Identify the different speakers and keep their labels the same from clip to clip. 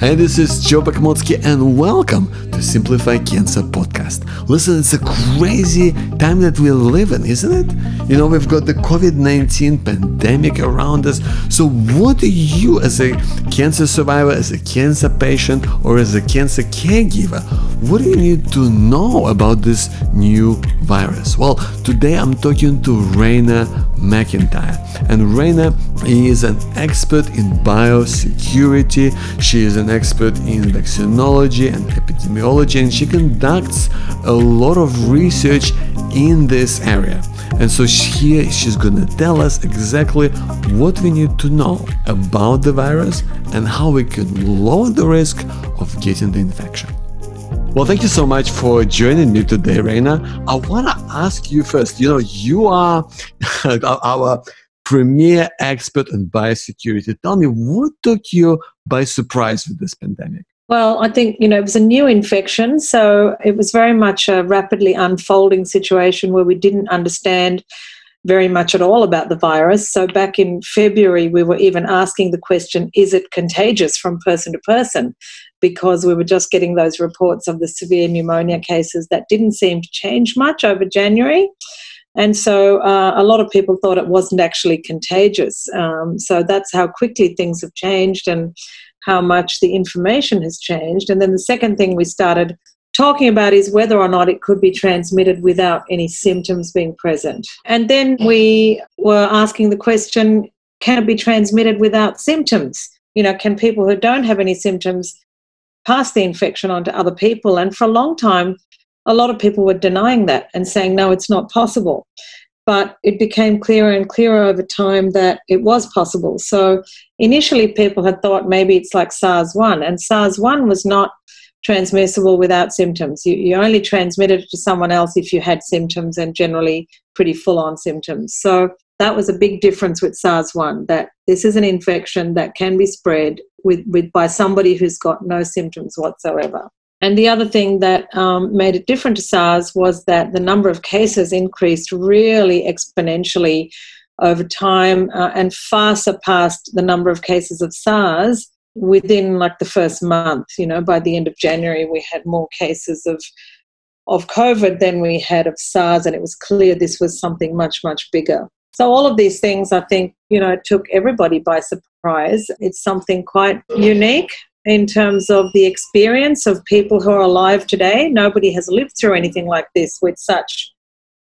Speaker 1: Hey, this is Joe Bakhmotsky, and welcome to Simplify Cancer podcast. Listen, it's a crazy time that we live in, isn't it? You know, we've got the COVID 19 pandemic around us. So, what do you, as a cancer survivor, as a cancer patient, or as a cancer caregiver, what do you need to know about this new virus? Well, today I'm talking to Raina MacIntyre, and Raina is an expert in biosecurity. She is an expert in vaccinology and epidemiology, and she conducts a lot of research in this area. And so here she's gonna tell us exactly what we need to know about the virus and how we can lower the risk of getting the infection. Well, thank you so much for joining me today, Raina. I want to ask you first. You know, you are our premier expert in biosecurity. Tell me, what took you by surprise with this pandemic?
Speaker 2: Well, I think, you know, it was a new infection. So it was very much a rapidly unfolding situation where we didn't understand very much at all about the virus. So back in February, we were even asking the question is it contagious from person to person? Because we were just getting those reports of the severe pneumonia cases that didn't seem to change much over January. And so uh, a lot of people thought it wasn't actually contagious. Um, so that's how quickly things have changed and how much the information has changed. And then the second thing we started talking about is whether or not it could be transmitted without any symptoms being present. And then we were asking the question can it be transmitted without symptoms? You know, can people who don't have any symptoms pass the infection on to other people? And for a long time, a lot of people were denying that and saying, no, it's not possible. But it became clearer and clearer over time that it was possible. So initially, people had thought maybe it's like SARS 1, and SARS 1 was not transmissible without symptoms. You, you only transmitted it to someone else if you had symptoms and generally pretty full on symptoms. So that was a big difference with SARS 1 that this is an infection that can be spread with, with by somebody who's got no symptoms whatsoever. And the other thing that um, made it different to SARS was that the number of cases increased really exponentially over time uh, and far surpassed the number of cases of SARS within like the first month. You know, by the end of January, we had more cases of of COVID than we had of SARS, and it was clear this was something much, much bigger. So all of these things, I think, you know, took everybody by surprise. It's something quite unique in terms of the experience of people who are alive today. Nobody has lived through anything like this with such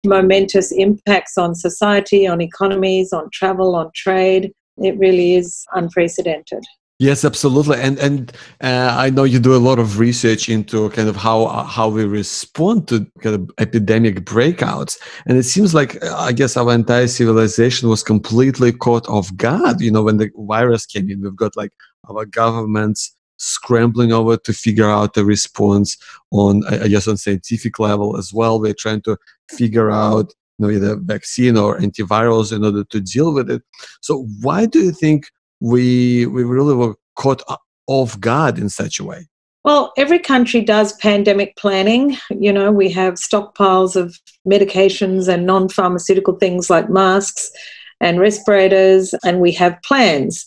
Speaker 2: momentous impacts on society, on economies, on travel, on trade. It really is unprecedented.
Speaker 1: Yes, absolutely, and and uh, I know you do a lot of research into kind of how how we respond to kind of epidemic breakouts, and it seems like I guess our entire civilization was completely caught off guard. You know, when the virus came in, we've got like our governments scrambling over to figure out a response on I guess on scientific level as well. We're trying to figure out you know either vaccine or antivirals in order to deal with it. So why do you think we we really were caught off guard in such a way?
Speaker 2: Well, every country does pandemic planning. You know, we have stockpiles of medications and non pharmaceutical things like masks and respirators, and we have plans.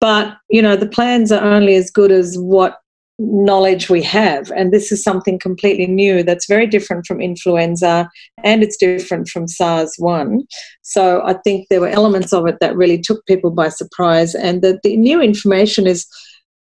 Speaker 2: But, you know, the plans are only as good as what knowledge we have. And this is something completely new that's very different from influenza and it's different from SARS 1. So I think there were elements of it that really took people by surprise. And that the new information is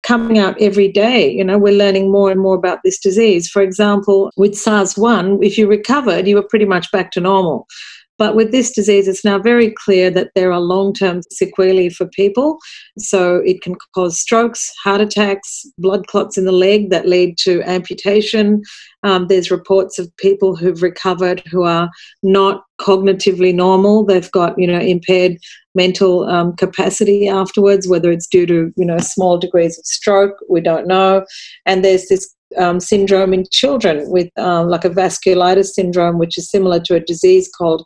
Speaker 2: coming out every day. You know, we're learning more and more about this disease. For example, with SARS 1, if you recovered, you were pretty much back to normal. But with this disease, it's now very clear that there are long term sequelae for people. So it can cause strokes, heart attacks, blood clots in the leg that lead to amputation. Um, there's reports of people who've recovered who are not cognitively normal. They've got, you know, impaired mental um, capacity afterwards, whether it's due to, you know, small degrees of stroke, we don't know. And there's this um, syndrome in children with um, like a vasculitis syndrome, which is similar to a disease called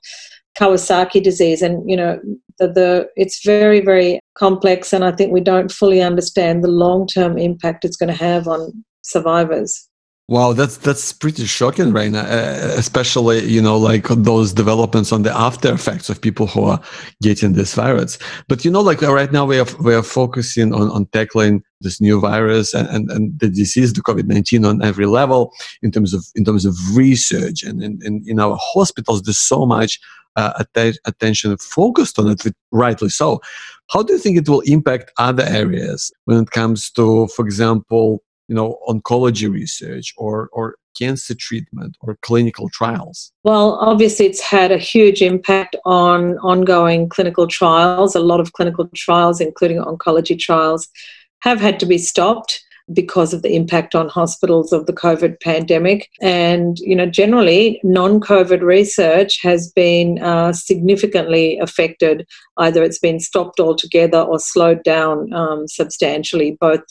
Speaker 2: Kawasaki disease. And you know, the, the it's very very complex, and I think we don't fully understand the long term impact it's going to have on survivors.
Speaker 1: Wow, that's that's pretty shocking right now, uh, especially you know like those developments on the after effects of people who are getting this virus. But you know, like right now we are we are focusing on on tackling this new virus and, and, and the disease, the COVID nineteen, on every level in terms of in terms of research and in, in, in our hospitals. There's so much uh, att- attention focused on it, rightly so. How do you think it will impact other areas when it comes to, for example? You know oncology research or or cancer treatment or clinical trials
Speaker 2: well obviously it's had a huge impact on ongoing clinical trials a lot of clinical trials including oncology trials have had to be stopped because of the impact on hospitals of the COVID pandemic. And, you know, generally non COVID research has been uh, significantly affected. Either it's been stopped altogether or slowed down um, substantially, both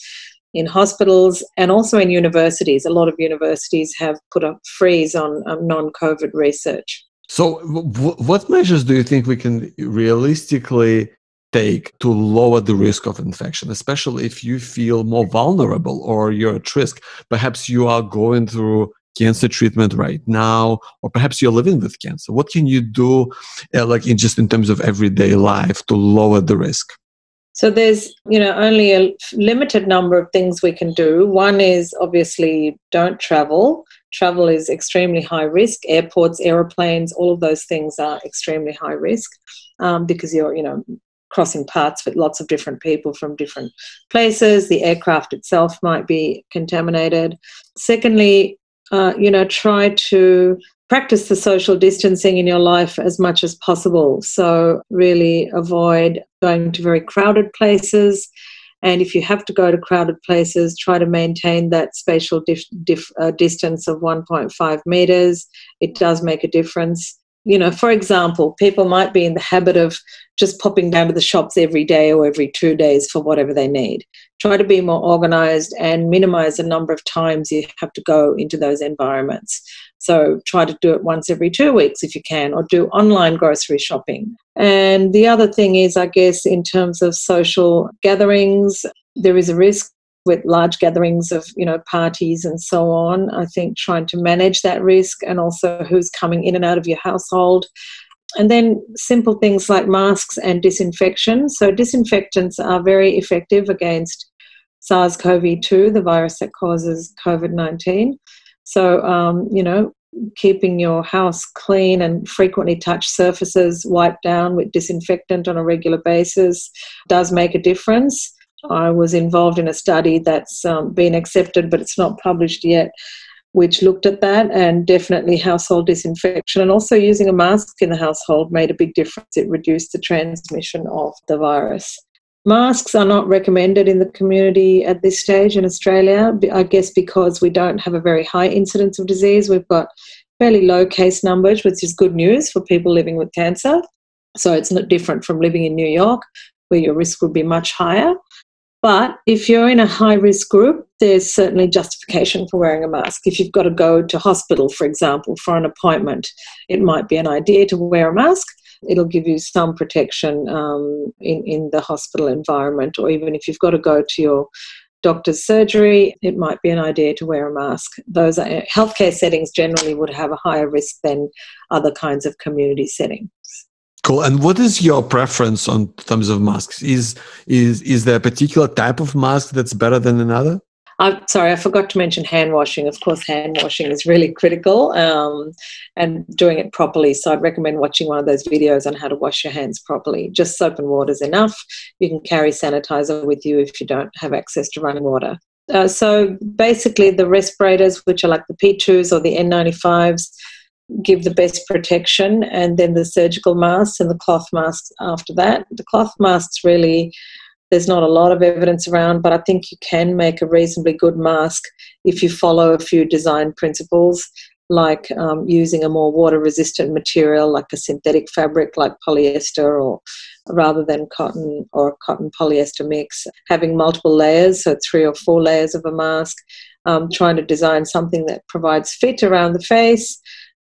Speaker 2: in hospitals and also in universities. A lot of universities have put a freeze on um, non COVID research.
Speaker 1: So, w- what measures do you think we can realistically take to lower the risk of infection, especially if you feel more vulnerable or you're at risk? Perhaps you are going through cancer treatment right now or perhaps you're living with cancer what can you do uh, like in just in terms of everyday life to lower the risk
Speaker 2: so there's, you know, only a limited number of things we can do. One is obviously don't travel. Travel is extremely high risk. Airports, aeroplanes, all of those things are extremely high risk um, because you're, you know, crossing paths with lots of different people from different places. The aircraft itself might be contaminated. Secondly, uh, you know, try to practice the social distancing in your life as much as possible. So, really avoid going to very crowded places. And if you have to go to crowded places, try to maintain that spatial dif- dif- uh, distance of 1.5 meters. It does make a difference. You know, for example, people might be in the habit of just popping down to the shops every day or every two days for whatever they need. Try to be more organized and minimize the number of times you have to go into those environments. So try to do it once every two weeks if you can, or do online grocery shopping. And the other thing is, I guess, in terms of social gatherings, there is a risk with large gatherings of you know parties and so on i think trying to manage that risk and also who's coming in and out of your household and then simple things like masks and disinfection so disinfectants are very effective against sars-cov-2 the virus that causes covid-19 so, um, you know, keeping your house clean and frequently touch surfaces wiped down with disinfectant on a regular basis does make a difference. I was involved in a study that's um, been accepted, but it's not published yet, which looked at that and definitely household disinfection and also using a mask in the household made a big difference. It reduced the transmission of the virus. Masks are not recommended in the community at this stage in Australia, I guess because we don't have a very high incidence of disease. We've got fairly low case numbers, which is good news for people living with cancer. So it's not different from living in New York, where your risk would be much higher. But if you're in a high risk group, there's certainly justification for wearing a mask. If you've got to go to hospital, for example, for an appointment, it might be an idea to wear a mask it'll give you some protection um, in, in the hospital environment, or even if you've got to go to your doctor's surgery, it might be an idea to wear a mask. Those are, healthcare settings generally would have a higher risk than other kinds of community settings.
Speaker 1: Cool. And what is your preference on terms of masks? Is is is there a particular type of mask that's better than another?
Speaker 2: I'm sorry, I forgot to mention hand washing. Of course, hand washing is really critical um, and doing it properly. So I'd recommend watching one of those videos on how to wash your hands properly. Just soap and water is enough. You can carry sanitizer with you if you don't have access to running water. Uh, so basically, the respirators, which are like the P2s or the N95s, give the best protection, and then the surgical masks and the cloth masks after that. The cloth masks really there's not a lot of evidence around, but I think you can make a reasonably good mask if you follow a few design principles, like um, using a more water resistant material like a synthetic fabric like polyester or rather than cotton or cotton polyester mix, having multiple layers, so three or four layers of a mask, um, trying to design something that provides fit around the face.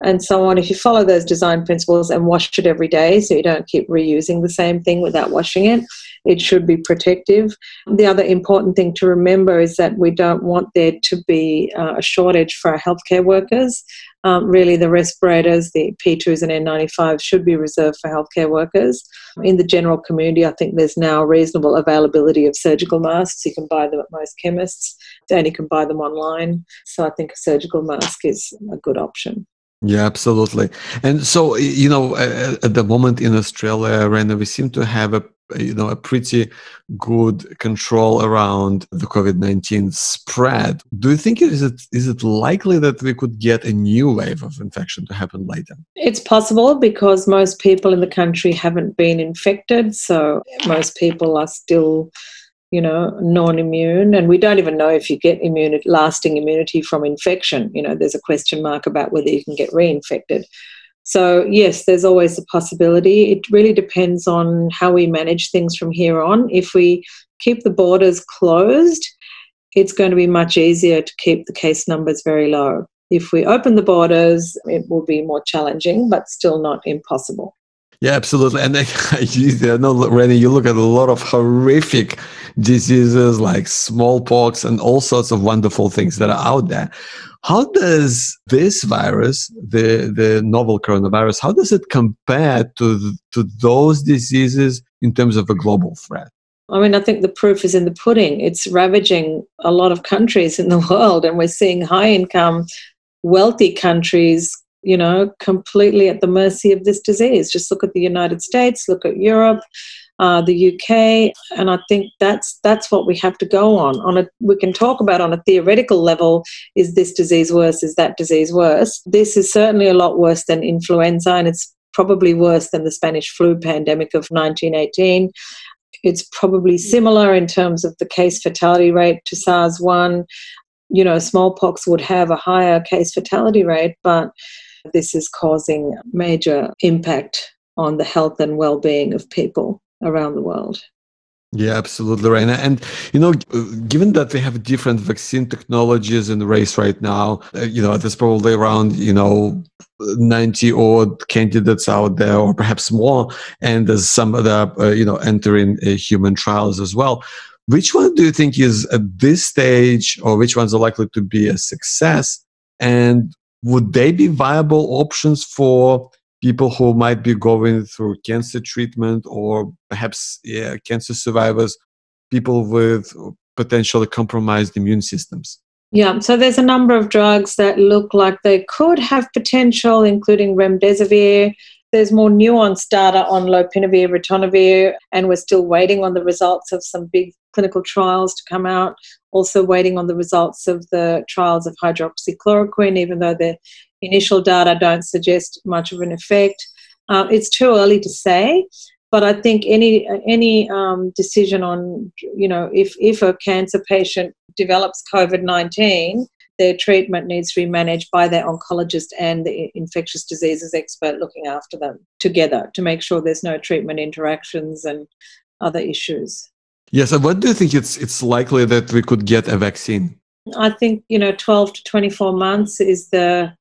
Speaker 2: And so on. If you follow those design principles and wash it every day so you don't keep reusing the same thing without washing it, it should be protective. The other important thing to remember is that we don't want there to be uh, a shortage for our healthcare workers. Um, really, the respirators, the P2s and N95s should be reserved for healthcare workers. In the general community, I think there's now reasonable availability of surgical masks. You can buy them at most chemists and you can buy them online. So I think a surgical mask is a good option.
Speaker 1: Yeah, absolutely. And so, you know, at the moment in Australia, Raina, we seem to have a you know a pretty good control around the covid-19 spread do you think is it is it likely that we could get a new wave of infection to happen later
Speaker 2: it's possible because most people in the country haven't been infected so most people are still you know non-immune and we don't even know if you get immunity lasting immunity from infection you know there's a question mark about whether you can get reinfected so, yes, there's always a possibility. It really depends on how we manage things from here on. If we keep the borders closed, it's going to be much easier to keep the case numbers very low. If we open the borders, it will be more challenging, but still not impossible.
Speaker 1: Yeah, absolutely. And I know, Rennie, you look at a lot of horrific diseases like smallpox and all sorts of wonderful things that are out there. How does this virus, the, the novel coronavirus, how does it compare to, to those diseases in terms of a global threat?
Speaker 2: I mean, I think the proof is in the pudding. It's ravaging a lot of countries in the world, and we're seeing high income, wealthy countries, you know, completely at the mercy of this disease. Just look at the United States, look at Europe, uh, the UK, and I think that's that's what we have to go on. On a, we can talk about on a theoretical level: is this disease worse? Is that disease worse? This is certainly a lot worse than influenza, and it's probably worse than the Spanish flu pandemic of 1918. It's probably similar in terms of the case fatality rate to SARS one. You know, smallpox would have a higher case fatality rate, but this is causing major impact on the health and well-being of people around the world.
Speaker 1: Yeah, absolutely, Raina. And you know, given that we have different vaccine technologies in the race right now, uh, you know, there's probably around you know 90 odd candidates out there, or perhaps more, and there's some other uh, you know entering uh, human trials as well. Which one do you think is at this stage, or which ones are likely to be a success? And would they be viable options for people who might be going through cancer treatment or perhaps yeah, cancer survivors, people with potentially compromised immune systems?
Speaker 2: Yeah, so there's a number of drugs that look like they could have potential, including remdesivir. There's more nuanced data on lopinavir, ritonavir, and we're still waiting on the results of some big clinical trials to come out. Also waiting on the results of the trials of hydroxychloroquine, even though the initial data don't suggest much of an effect. Uh, it's too early to say, but I think any any um, decision on you know if if a cancer patient develops COVID nineteen, their treatment needs to be managed by their oncologist and the infectious diseases expert looking after them together to make sure there's no treatment interactions and other issues.
Speaker 1: Yes, and what do you think it's it's likely that we could get a vaccine?
Speaker 2: I think you know 12 to 24 months is the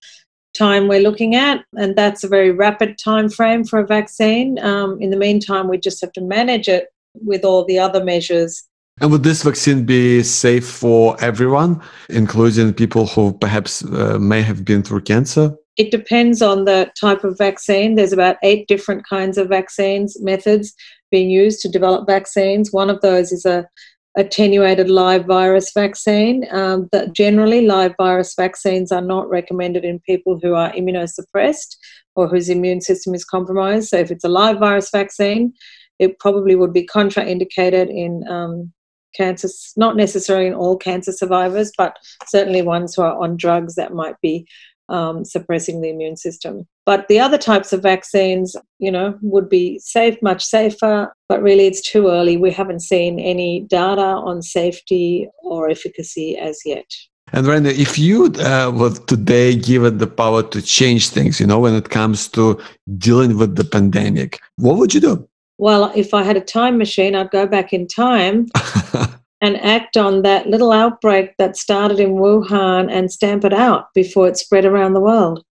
Speaker 2: time we're looking at, and that's a very rapid time frame for a vaccine. Um, in the meantime, we just have to manage it with all the other measures.
Speaker 1: And would this vaccine be safe for everyone, including people who perhaps uh, may have been through cancer?
Speaker 2: It depends on the type of vaccine. There's about eight different kinds of vaccines methods being used to develop vaccines. One of those is a attenuated live virus vaccine. Um, that generally, live virus vaccines are not recommended in people who are immunosuppressed or whose immune system is compromised. So, if it's a live virus vaccine, it probably would be contraindicated in um, cancer, not necessarily in all cancer survivors, but certainly ones who are on drugs that might be um, suppressing the immune system. But the other types of vaccines, you know, would be safe, much safer, but really it's too early. We haven't seen any data on safety or efficacy as yet.
Speaker 1: And Randy, if you uh, were today given the power to change things, you know, when it comes to dealing with the pandemic, what would you do?
Speaker 2: Well, if I had a time machine, I'd go back in time and act on that little outbreak that started in Wuhan and stamp it out before it spread around the world.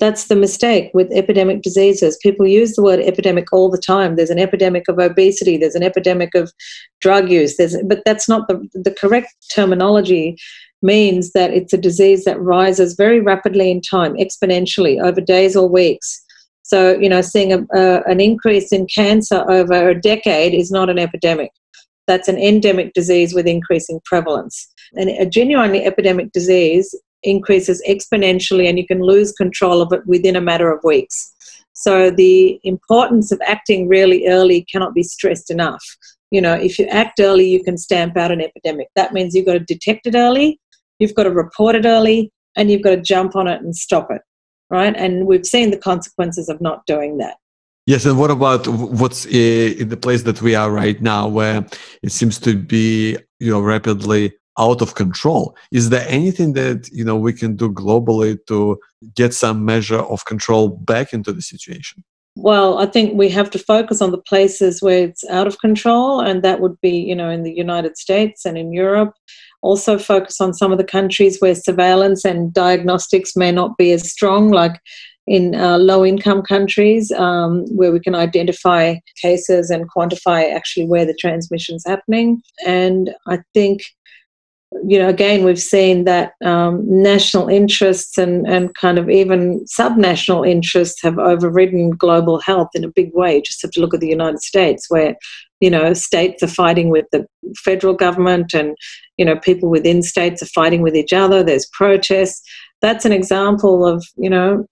Speaker 2: that's the mistake with epidemic diseases. People use the word epidemic all the time. There's an epidemic of obesity, there's an epidemic of drug use, there's, but that's not the, the correct terminology means that it's a disease that rises very rapidly in time, exponentially over days or weeks. So, you know, seeing a, a, an increase in cancer over a decade is not an epidemic. That's an endemic disease with increasing prevalence. And a genuinely epidemic disease increases exponentially, and you can lose control of it within a matter of weeks. So, the importance of acting really early cannot be stressed enough. You know, if you act early, you can stamp out an epidemic. That means you've got to detect it early, you've got to report it early, and you've got to jump on it and stop it right? And we've seen the consequences of not doing that.
Speaker 1: Yes, and what about what's uh, in the place that we are right now, where it seems to be, you know, rapidly out of control? Is there anything that you know we can do globally to get some measure of control back into the situation?
Speaker 2: Well, I think we have to focus on the places where it's out of control, and that would be, you know, in the United States and in Europe also focus on some of the countries where surveillance and diagnostics may not be as strong, like in uh, low income countries, um, where we can identify cases and quantify actually where the transmission is happening. And I think you know, again, we've seen that um, national interests and, and kind of even subnational interests have overridden global health in a big way. You just have to look at the United States, where, you know, states are fighting with the federal government and, you know, people within states are fighting with each other. There's protests. That's an example of, you know,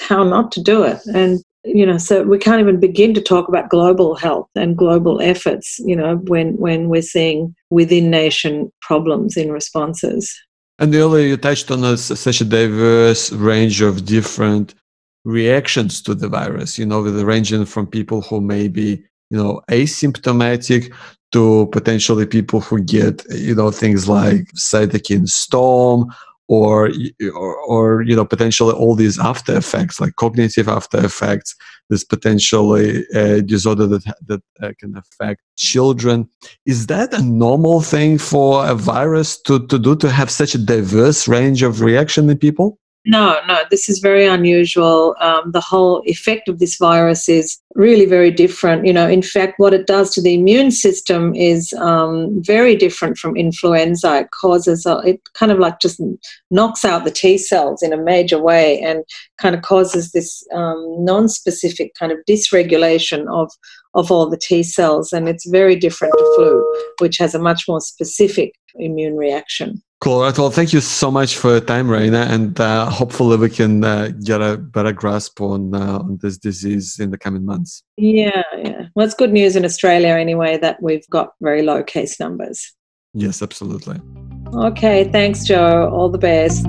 Speaker 2: how not to do it. And you know so we can't even begin to talk about global health and global efforts you know when when we're seeing within nation problems in responses.
Speaker 1: And earlier you touched on uh, a, such a diverse range of different reactions to the virus you know with the ranging from people who may be you know asymptomatic to potentially people who get you know things like cytokine storm or, or, or you know potentially all these after effects like cognitive after effects this potentially uh, disorder that that uh, can affect children. Is that a normal thing for a virus to, to do to have such a diverse range of reaction in people
Speaker 2: no, no, this is very unusual. Um, the whole effect of this virus is really very different. You know, in fact, what it does to the immune system is um, very different from influenza. It causes, a, it kind of like just knocks out the T cells in a major way and kind of causes this um, non specific kind of dysregulation of, of all the T cells. And it's very different to flu, which has a much more specific immune reaction.
Speaker 1: Cool. Right. Well, thank you so much for your time, Raina, and uh, hopefully we can uh, get a better grasp on uh, on this disease in the coming months.
Speaker 2: Yeah, yeah. Well, it's good news in Australia anyway that we've got very low case numbers.
Speaker 1: Yes, absolutely.
Speaker 2: Okay. Thanks, Joe. All the best.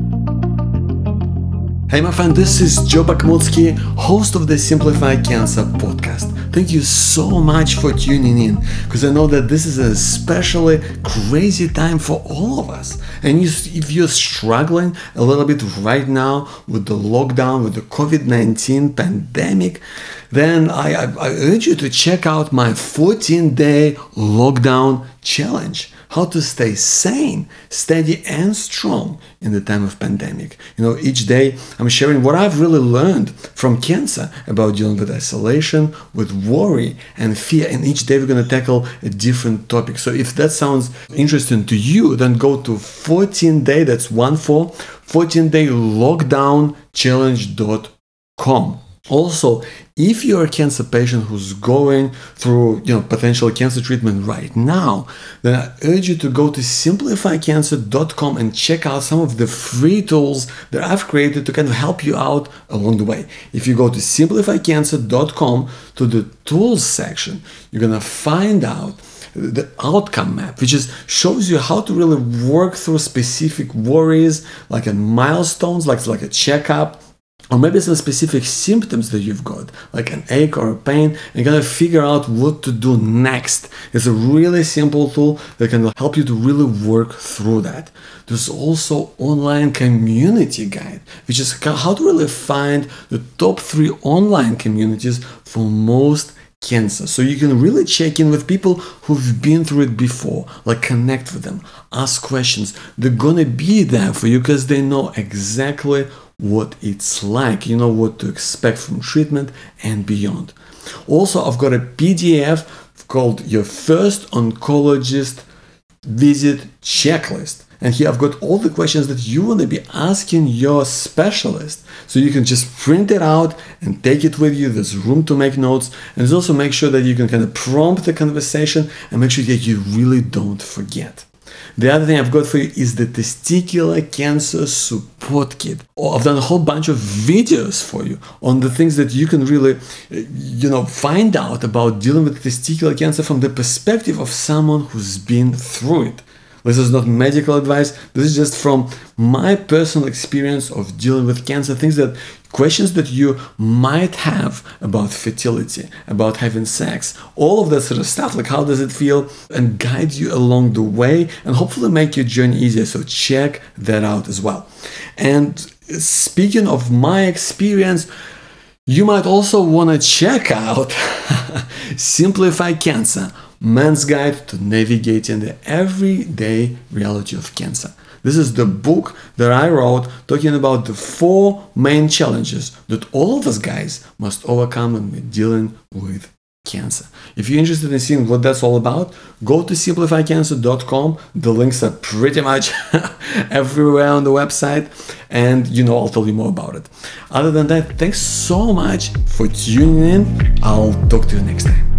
Speaker 1: Hey, my friend, this is Joe Bakhmutsky, host of the Simplify Cancer podcast. Thank you so much for tuning in because I know that this is a especially crazy time for all of us. And if you're struggling a little bit right now with the lockdown, with the COVID 19 pandemic, then I, I, I urge you to check out my 14 day lockdown challenge how to stay sane, steady, and strong in the time of pandemic. You know, each day I'm sharing what I've really learned from cancer about dealing with isolation, with worry and fear. And each day we're going to tackle a different topic. So if that sounds interesting to you, then go to 14 day, that's one four, 14 day lockdown challenge.com. Also, if you're a cancer patient who's going through you know potential cancer treatment right now, then I urge you to go to simplifycancer.com and check out some of the free tools that I've created to kind of help you out along the way. If you go to simplifycancer.com to the tools section, you're gonna find out the outcome map, which is shows you how to really work through specific worries, like a milestones, like like a checkup or maybe some specific symptoms that you've got, like an ache or a pain, and gotta figure out what to do next. It's a really simple tool that can help you to really work through that. There's also online community guide, which is how to really find the top three online communities for most cancer. So you can really check in with people who've been through it before, like connect with them, ask questions. They're gonna be there for you because they know exactly what it's like. You know what to expect from treatment and beyond. Also, I've got a PDF called Your First Oncologist Visit Checklist. And here I've got all the questions that you want to be asking your specialist. So you can just print it out and take it with you. There's room to make notes. And also make sure that you can kind of prompt the conversation and make sure that you really don't forget. The other thing I've got for you is the testicular cancer support kit. Oh, I've done a whole bunch of videos for you on the things that you can really, uh, you know, find out about dealing with testicular cancer from the perspective of someone who's been through it. This is not medical advice. This is just from my personal experience of dealing with cancer, things that questions that you might have about fertility, about having sex, all of that sort of stuff, like how does it feel, and guide you along the way and hopefully make your journey easier. So check that out as well. And speaking of my experience, you might also want to check out Simplify Cancer Man's Guide to Navigating the Everyday Reality of Cancer. This is the book that I wrote talking about the four main challenges that all of us guys must overcome when we're dealing with cancer. If you're interested in seeing what that's all about, go to simplifycancer.com. The links are pretty much everywhere on the website, and you know, I'll tell you more about it. Other than that, thanks so much for tuning in. I'll talk to you next time.